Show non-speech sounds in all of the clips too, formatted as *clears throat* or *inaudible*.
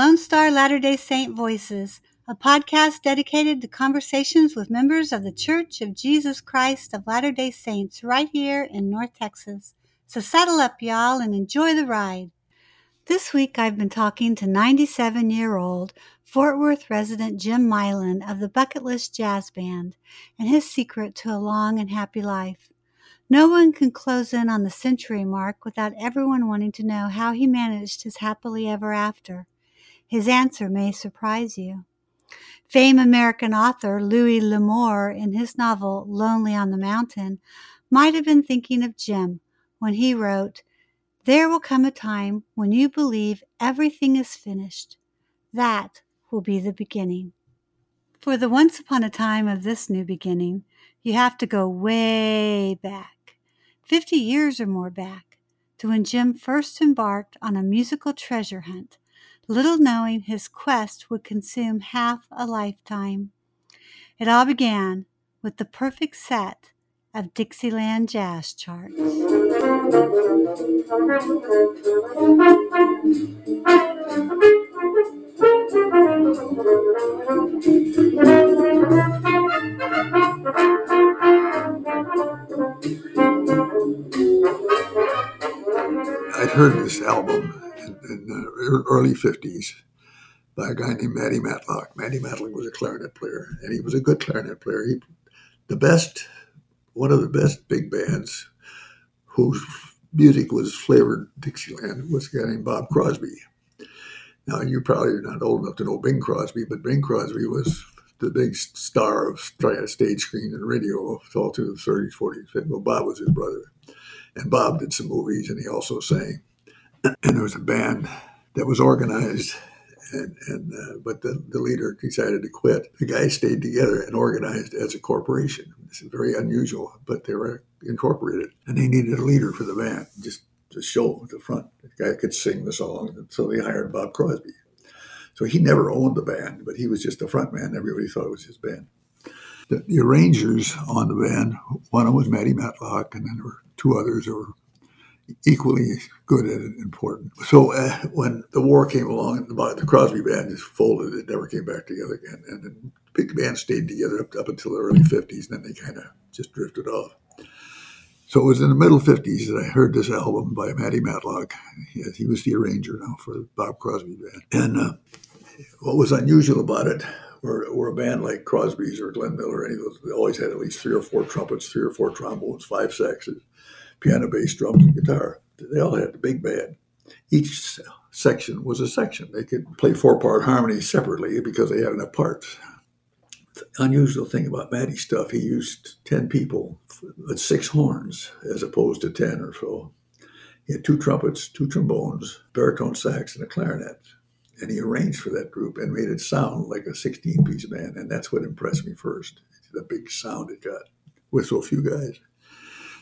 Lone Star Latter day Saint Voices, a podcast dedicated to conversations with members of the Church of Jesus Christ of Latter day Saints right here in North Texas. So saddle up, y'all, and enjoy the ride. This week I've been talking to 97 year old Fort Worth resident Jim Mylan of the Bucket List Jazz Band and his secret to a long and happy life. No one can close in on the century mark without everyone wanting to know how he managed his happily ever after. His answer may surprise you. Fame American author Louis L'Amour, in his novel Lonely on the Mountain, might have been thinking of Jim when he wrote, There will come a time when you believe everything is finished. That will be the beginning. For the once upon a time of this new beginning, you have to go way back. 50 years or more back to when Jim first embarked on a musical treasure hunt, little knowing his quest would consume half a lifetime. It all began with the perfect set of Dixieland jazz charts. I'd heard this album in, the early 50s by a guy named Matty Matlock. Matty Matlock was a clarinet player, and he was a good clarinet player. He, the best, one of the best big bands whose music was flavored Dixieland was a guy named Bob Crosby. Now, you probably are not old enough to know Bing Crosby, but Bing Crosby was the big star of stage screen and radio all through the 30s, 40s. Well, Bob was his brother. And Bob did some movies, and he also sang. And there was a band that was organized, and, and uh, but the, the leader decided to quit. The guys stayed together and organized as a corporation. This is very unusual, but they were incorporated, and they needed a leader for the band, just to show at the front. The guy could sing the song, and so they hired Bob Crosby. So he never owned the band, but he was just the front man. Everybody thought it was his band. The, the arrangers on the band, one of them was Matty Matlock, and then there were two others who were equally good and important. So uh, when the war came along, the, Crosby band just folded. It never came back together again. And the big band stayed together up, up until the early 50s, and then they kind of just drifted off. So it was in the middle 50s that I heard this album by Matty Matlock. He, he was the arranger now for the Bob Crosby band. And uh, what was unusual about it were, were a band like Crosby's or Glenn Miller, or any of those, they always had at least three or four trumpets, three or four trombones, five saxes, piano, bass, drums, and guitar. They all had a big band. Each section was a section. They could play four part harmony separately because they had enough parts. The unusual thing about Matty's stuff, he used 10 people with six horns as opposed to 10 or so. He had two trumpets, two trombones, baritone sax, and a clarinet. And he arranged for that group and made it sound like a 16 piece band. And that's what impressed me first the big sound it got with so few guys.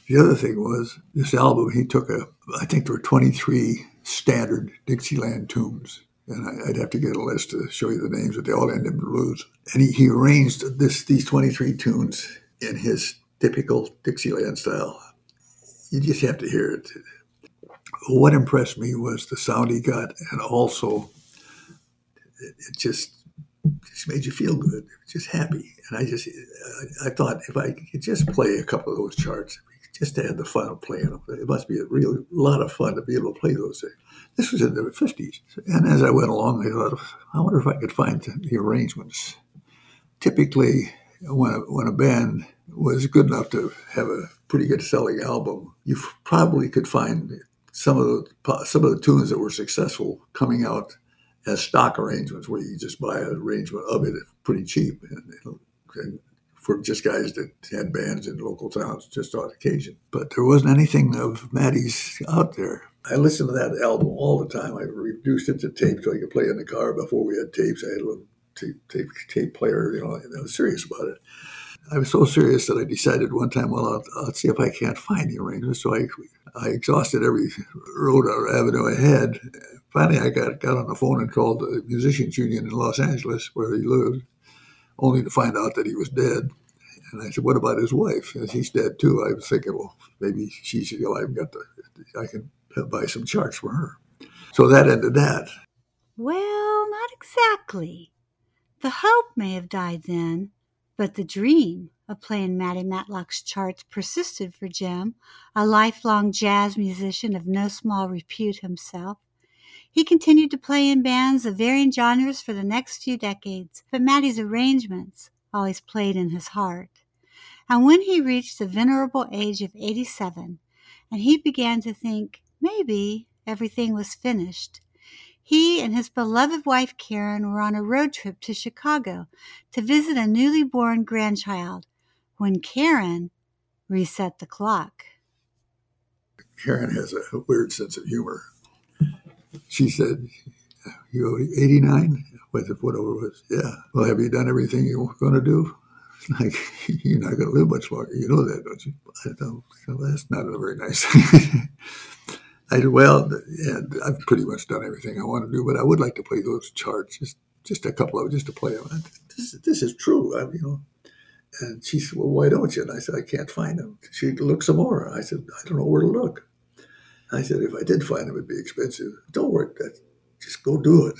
The other thing was this album, he took a, I think there were 23 standard Dixieland tunes. And I, would have to get a list to show you the names, but they all end in blues. And he, he arranged this these 23 tunes in his typical Dixieland style. You just have to hear it. What impressed me was the sound he got, and also it, it just just made you feel good, just happy. And I just I, I thought if I could just play a couple of those charts, just to have the fun of playing them. It must be a real lot of fun to be able to play those things. This was in the 50s. And as I went along, I thought, I wonder if I could find the arrangements. Typically, when a, when a band was good enough to have a pretty good selling album, you probably could find some of the some of the tunes that were successful coming out as stock arrangements, where you just buy an arrangement of it pretty cheap, and, and for just guys that had bands in local towns just on occasion. But there wasn't anything of Matty's out there. I listened to that album all the time. I reduced it to tape so I could play in the car. Before we had tapes, I had a little tape, tape, tape player, you know, and I was serious about it. I was so serious that I decided one time, well, I'll, I'll see if I can't find the arrangements. So I, I exhausted every road or avenue I had. Finally, I got, got on the phone and called the Musicians Union in Los Angeles, where he lived, only to find out that he was dead. And I said, "What about his wife?" And he's dead too. I was thinking, well, maybe she's alive. Got the, I can buy some charts for her. So that ended that. Well, not exactly. The hope may have died then, but the dream of playing Matty Matlock's charts persisted for Jim, a lifelong jazz musician of no small repute himself. He continued to play in bands of varying genres for the next few decades, but Matty's arrangements always played in his heart. And when he reached the venerable age of 87, and he began to think maybe everything was finished, he and his beloved wife Karen were on a road trip to Chicago to visit a newly born grandchild when Karen reset the clock. Karen has a weird sense of humor. She said, You're 89? Whatever it was. Yeah. Well, have you done everything you were going to do? *laughs* Like, you're not going to live much longer. You know that, don't you? I don't. Well, that's not a very nice thing. *laughs* I said, well, yeah, I've pretty much done everything I want to do, but I would like to play those charts, just just a couple of just to play them. This, this is true, I, you know. And she said, well, why don't you? And I said, I can't find them. She looked some more. I said, I don't know where to look. I said, if I did find them, it'd be expensive. Don't worry, just go do it.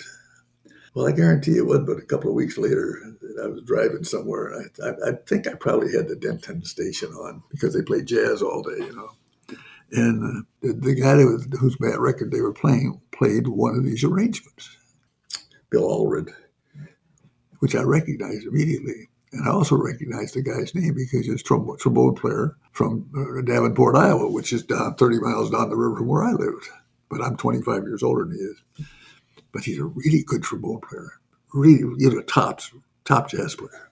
Well, I guarantee it would, but a couple of weeks later, I was driving somewhere, and I, I, I think I probably had the Denton station on because they play jazz all day, you know. And uh, the, the, guy was, whose bad record they were playing played one of these arrangements, Bill Allred, which I recognized immediately. And I also recognized the guy's name because he's a trombone player from uh, Davenport, Iowa, which is down 30 miles down the river from where I lived. But I'm 25 years older than he is. But he's a really good trombone player, really, you know, top, top jazz player.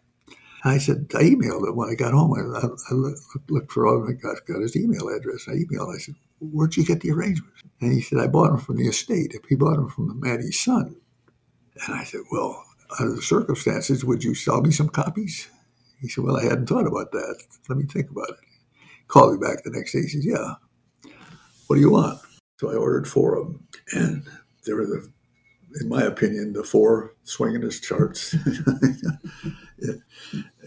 I said, I emailed him when I got home. I, I looked for all, I got, got his email address. I emailed. Him, I said, Where'd you get the arrangements? And he said, I bought them from the estate. He bought them from Matty's son. And I said, Well, under the circumstances, would you sell me some copies? He said, Well, I hadn't thought about that. Let me think about it. Called me back the next day. He says, Yeah. What do you want? So I ordered four of them. And they were the in my opinion, the four swinginest charts. *laughs*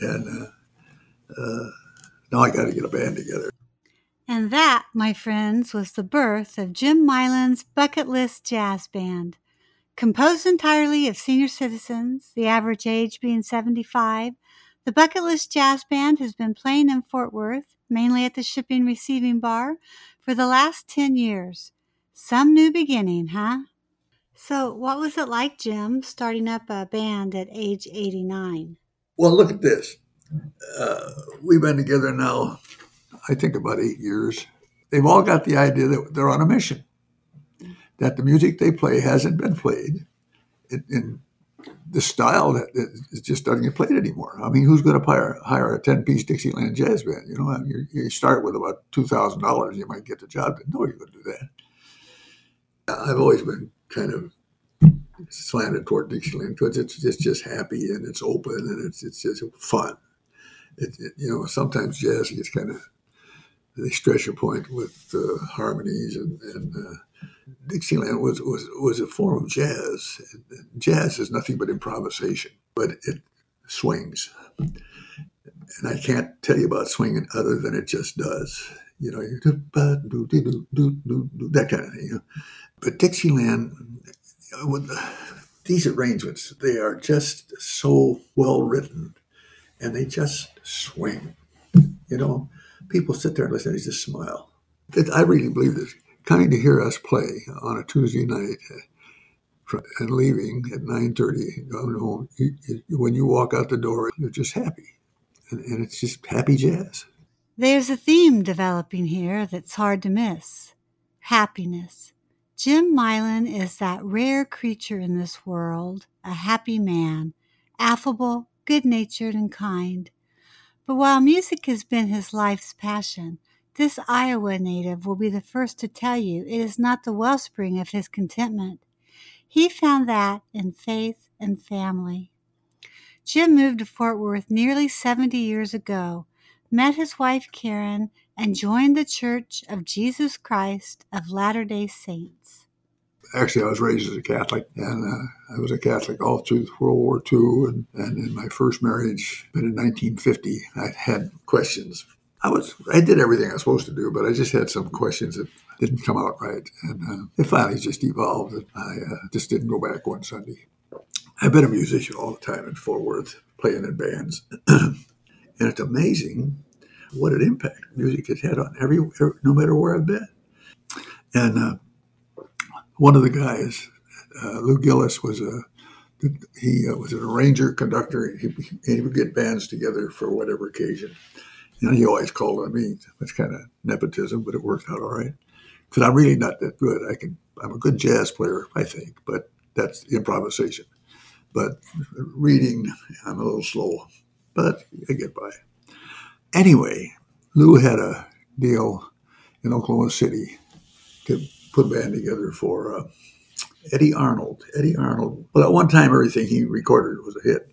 and uh, uh, now I got to get a band together. And that, my friends, was the birth of Jim Mylan's Bucket List Jazz Band. Composed entirely of senior citizens, the average age being 75, the Bucket List Jazz Band has been playing in Fort Worth, mainly at the Shipping Receiving Bar, for the last 10 years. Some new beginning, huh? So, what was it like, Jim, starting up a band at age 89? Well, look at this. Uh, we've been together now, I think, about eight years. They've all got the idea that they're on a mission, that the music they play hasn't been played in, in the style that, that just doesn't get played anymore. I mean, who's going to hire, hire a 10 piece Dixieland jazz band? You know, I mean, you, you start with about $2,000, you might get the job. No, you're going to do that. I've always been kind of slanted toward Dixieland because it's just just happy and it's open and it's it's just fun. It, it, you know, sometimes jazz gets kind of they stretch a point with uh, harmonies and, and uh, Dixieland was, was was a form of jazz. Jazz is nothing but improvisation, but it swings, and I can't tell you about swinging other than it just does. You know, that kind of thing. You know? But Dixieland with these arrangements, they are just so well written and they just swing. You know, people sit there and listen, they just smile. I really believe this. Coming to hear us play on a Tuesday night uh, and leaving at 9.30, going home, you, you, when you walk out the door, you're just happy. And, and it's just happy jazz. There's a theme developing here that's hard to miss happiness. Jim Mylan is that rare creature in this world, a happy man, affable, good natured, and kind. But while music has been his life's passion, this Iowa native will be the first to tell you it is not the wellspring of his contentment. He found that in faith and family. Jim moved to Fort Worth nearly 70 years ago, met his wife Karen, and joined the Church of Jesus Christ of Latter day Saints. Actually, I was raised as a Catholic, and uh, I was a Catholic all through World War II. And, and in my first marriage, But in 1950, I had questions I was I did everything I was supposed to do, but I just had some questions that didn't come out right, and uh, it finally just evolved. And I uh, just didn't go back one Sunday. I've been a musician all the time in Fort Worth, playing in bands, *clears throat* and it's amazing what an impact music has had on every, no matter where I've been. And uh, one of the guys, uh, Lou Gillis, was a he uh, was an arranger, conductor. He, he would get bands together for whatever occasion. And he always called on me. It's kind of nepotism, but it worked out all right. Because I'm really not that good. I can. I'm a good jazz player, I think, but that's improvisation. But reading, I'm a little slow, but I get by. Anyway, Lou had a deal in Oklahoma City to put a band together for uh, Eddy Arnold. Eddy Arnold. Well, at one time, everything he recorded was a hit.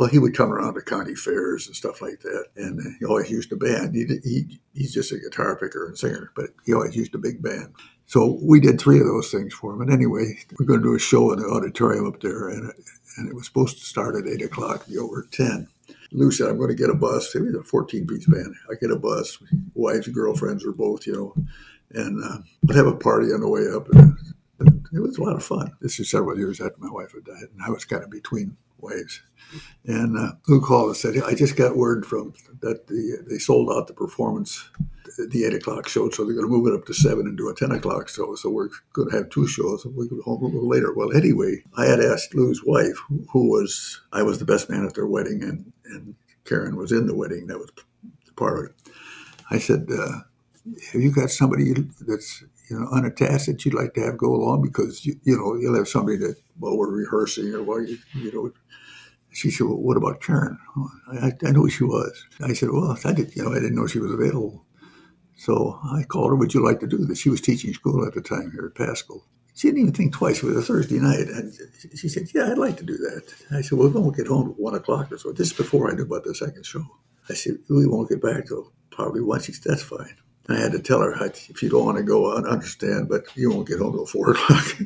Well, he would come around to county fairs and stuff like that, and he always used a band. He, he he's just a guitar picker and singer, but he always used a big band. So we did three of those things for him. And anyway, we're going to do a show in the auditorium up there, and and it was supposed to start at eight o'clock, be over at ten. Lou said, I'm going to get a bus. It was a 14 piece band. I get a bus, wives and girlfriends or both, you know, and uh, we'll have a party on the way up. And it was a lot of fun. This is several years after my wife had died, and I was kind of between waves. And uh, Lou called and said, I just got word from that the, they sold out the performance, the 8 o'clock show, so they're going to move it up to 7 and do a 10 o'clock show. So we're going to have two shows we go home a little later. Well, anyway, I had asked Lou's wife, who was, I was the best man at their wedding, and, and Karen was in the wedding. That was part of it. I said, uh, have you got somebody that's you know unattached that you'd like to have go along because you, you know you'll have somebody that well we're rehearsing or well you, you know she said, well, what about Karen? I, I knew who she was. I said, well, I did, you know, I didn't know she was available. So I called her, would you like to do this? She was teaching school at the time here at Paschal. She didn't even think twice. It was a Thursday night. And she said, yeah, I'd like to do that. I said, well, we won't get home at 1 o'clock or so. This is before I knew about the second show. I said, we won't get back till probably 1. She said, that's fine. I had to tell her, if you don't want to go, I understand, but you won't get home till 4 *laughs* o'clock.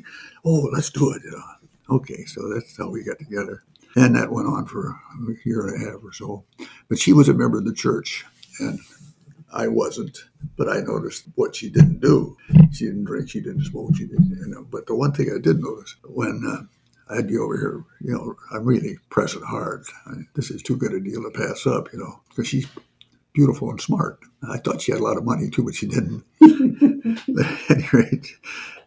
oh, let's do it. You know. Okay, so that's how we got together. And that went on for a year and a half or so. But she was a member of the church, and I wasn't. But I noticed what she didn't do. She didn't drink, she didn't smoke, she didn't, you know. But the one thing I did notice when uh, I'd be over here, you know, I'm really pressing hard. I, this is too good a deal to pass up, you know, because she's beautiful and smart. I thought she had a lot of money too, but she didn't. *laughs* but at any rate,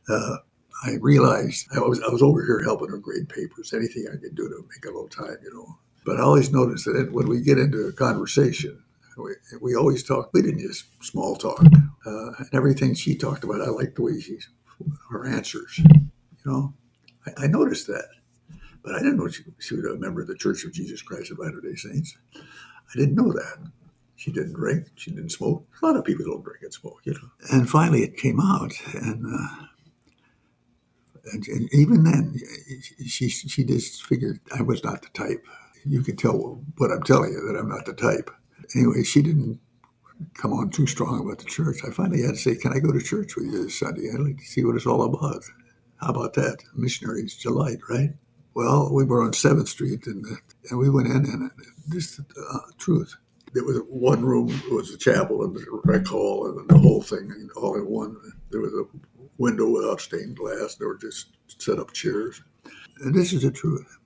uh, I realized I was I was over here helping her grade papers, anything I could do to make a little time, you know. But I always noticed that when we get into a conversation, we, we always talk. We didn't just small talk, uh, and everything she talked about. I liked the way she her answers. You know, I, I noticed that, but I didn't know she, she was a member of the Church of Jesus Christ of Latter Day Saints. I didn't know that. She didn't drink. She didn't smoke. A lot of people don't drink and smoke, you know. And finally, it came out, and. Uh, and, and even then, she she just figured I was not the type. You can tell what I'm telling you that I'm not the type. Anyway, she didn't come on too strong about the church. I finally had to say, "Can I go to church with you this Sunday? I'd like to see what it's all about." How about that? Missionaries delight, right? Well, we were on Seventh Street, and and we went in, and this uh, truth. There was one room, it was a chapel and a rec hall, and the whole thing all in one. There was a window without stained glass. There were just set up chairs. And this is the truth.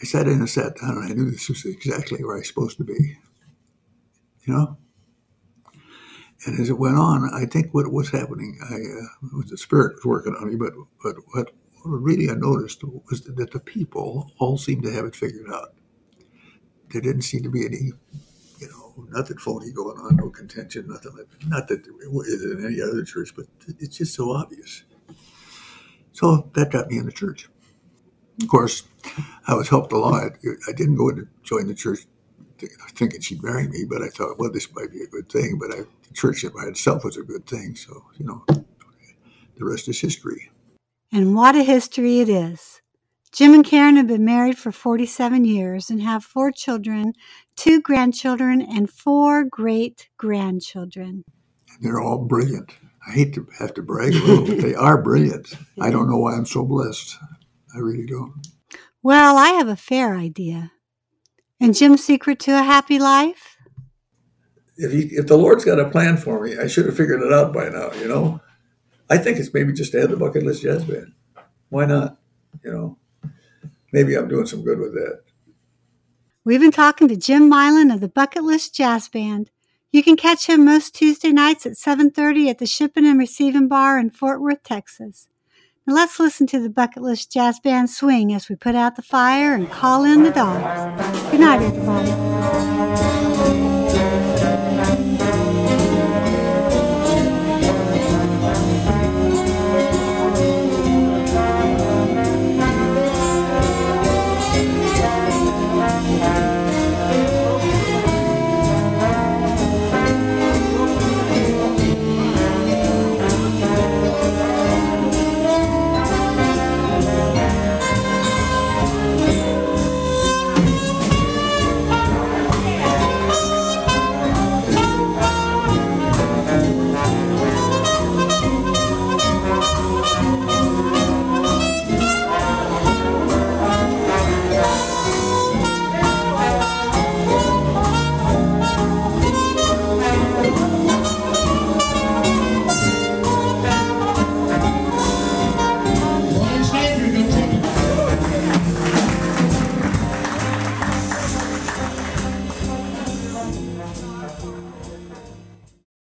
I sat in and sat down, and I knew this was exactly where I was supposed to be. You know? And as it went on, I think what was happening, I, uh, the spirit was working on me, but, but what, what really I noticed was that the people all seemed to have it figured out. There didn't seem to be any nothing phony going on, no contention, nothing like Not that it is in any other church, but it's just so obvious. So that got me in the church. Of course, I was helped a lot. I didn't go to join the church thinking she'd marry me, but I thought, well, this might be a good thing. But I, the church by itself was a good thing. So, you know, the rest is history. And what a history it is. Jim and Karen have been married for 47 years and have four children, two grandchildren, and four great grandchildren. They're all brilliant. I hate to have to brag a little, but they are brilliant. I don't know why I'm so blessed. I really don't. Well, I have a fair idea. And Jim's secret to a happy life? if he, if the Lord's got a plan for me, I should have figured it out by now. You know, I think it's maybe just to add the bucket list jazz band. Why not? You know, maybe I'm doing some good with that. We've been talking to Jim Mylan of the Bucket List Jazz Band. You can catch him most Tuesday nights at 7:30 at the Shipping and Receiving Bar in Fort Worth, Texas. Now let's listen to the Bucket List Jazz Band swing as we put out the fire and call in the dogs. Good night, everybody.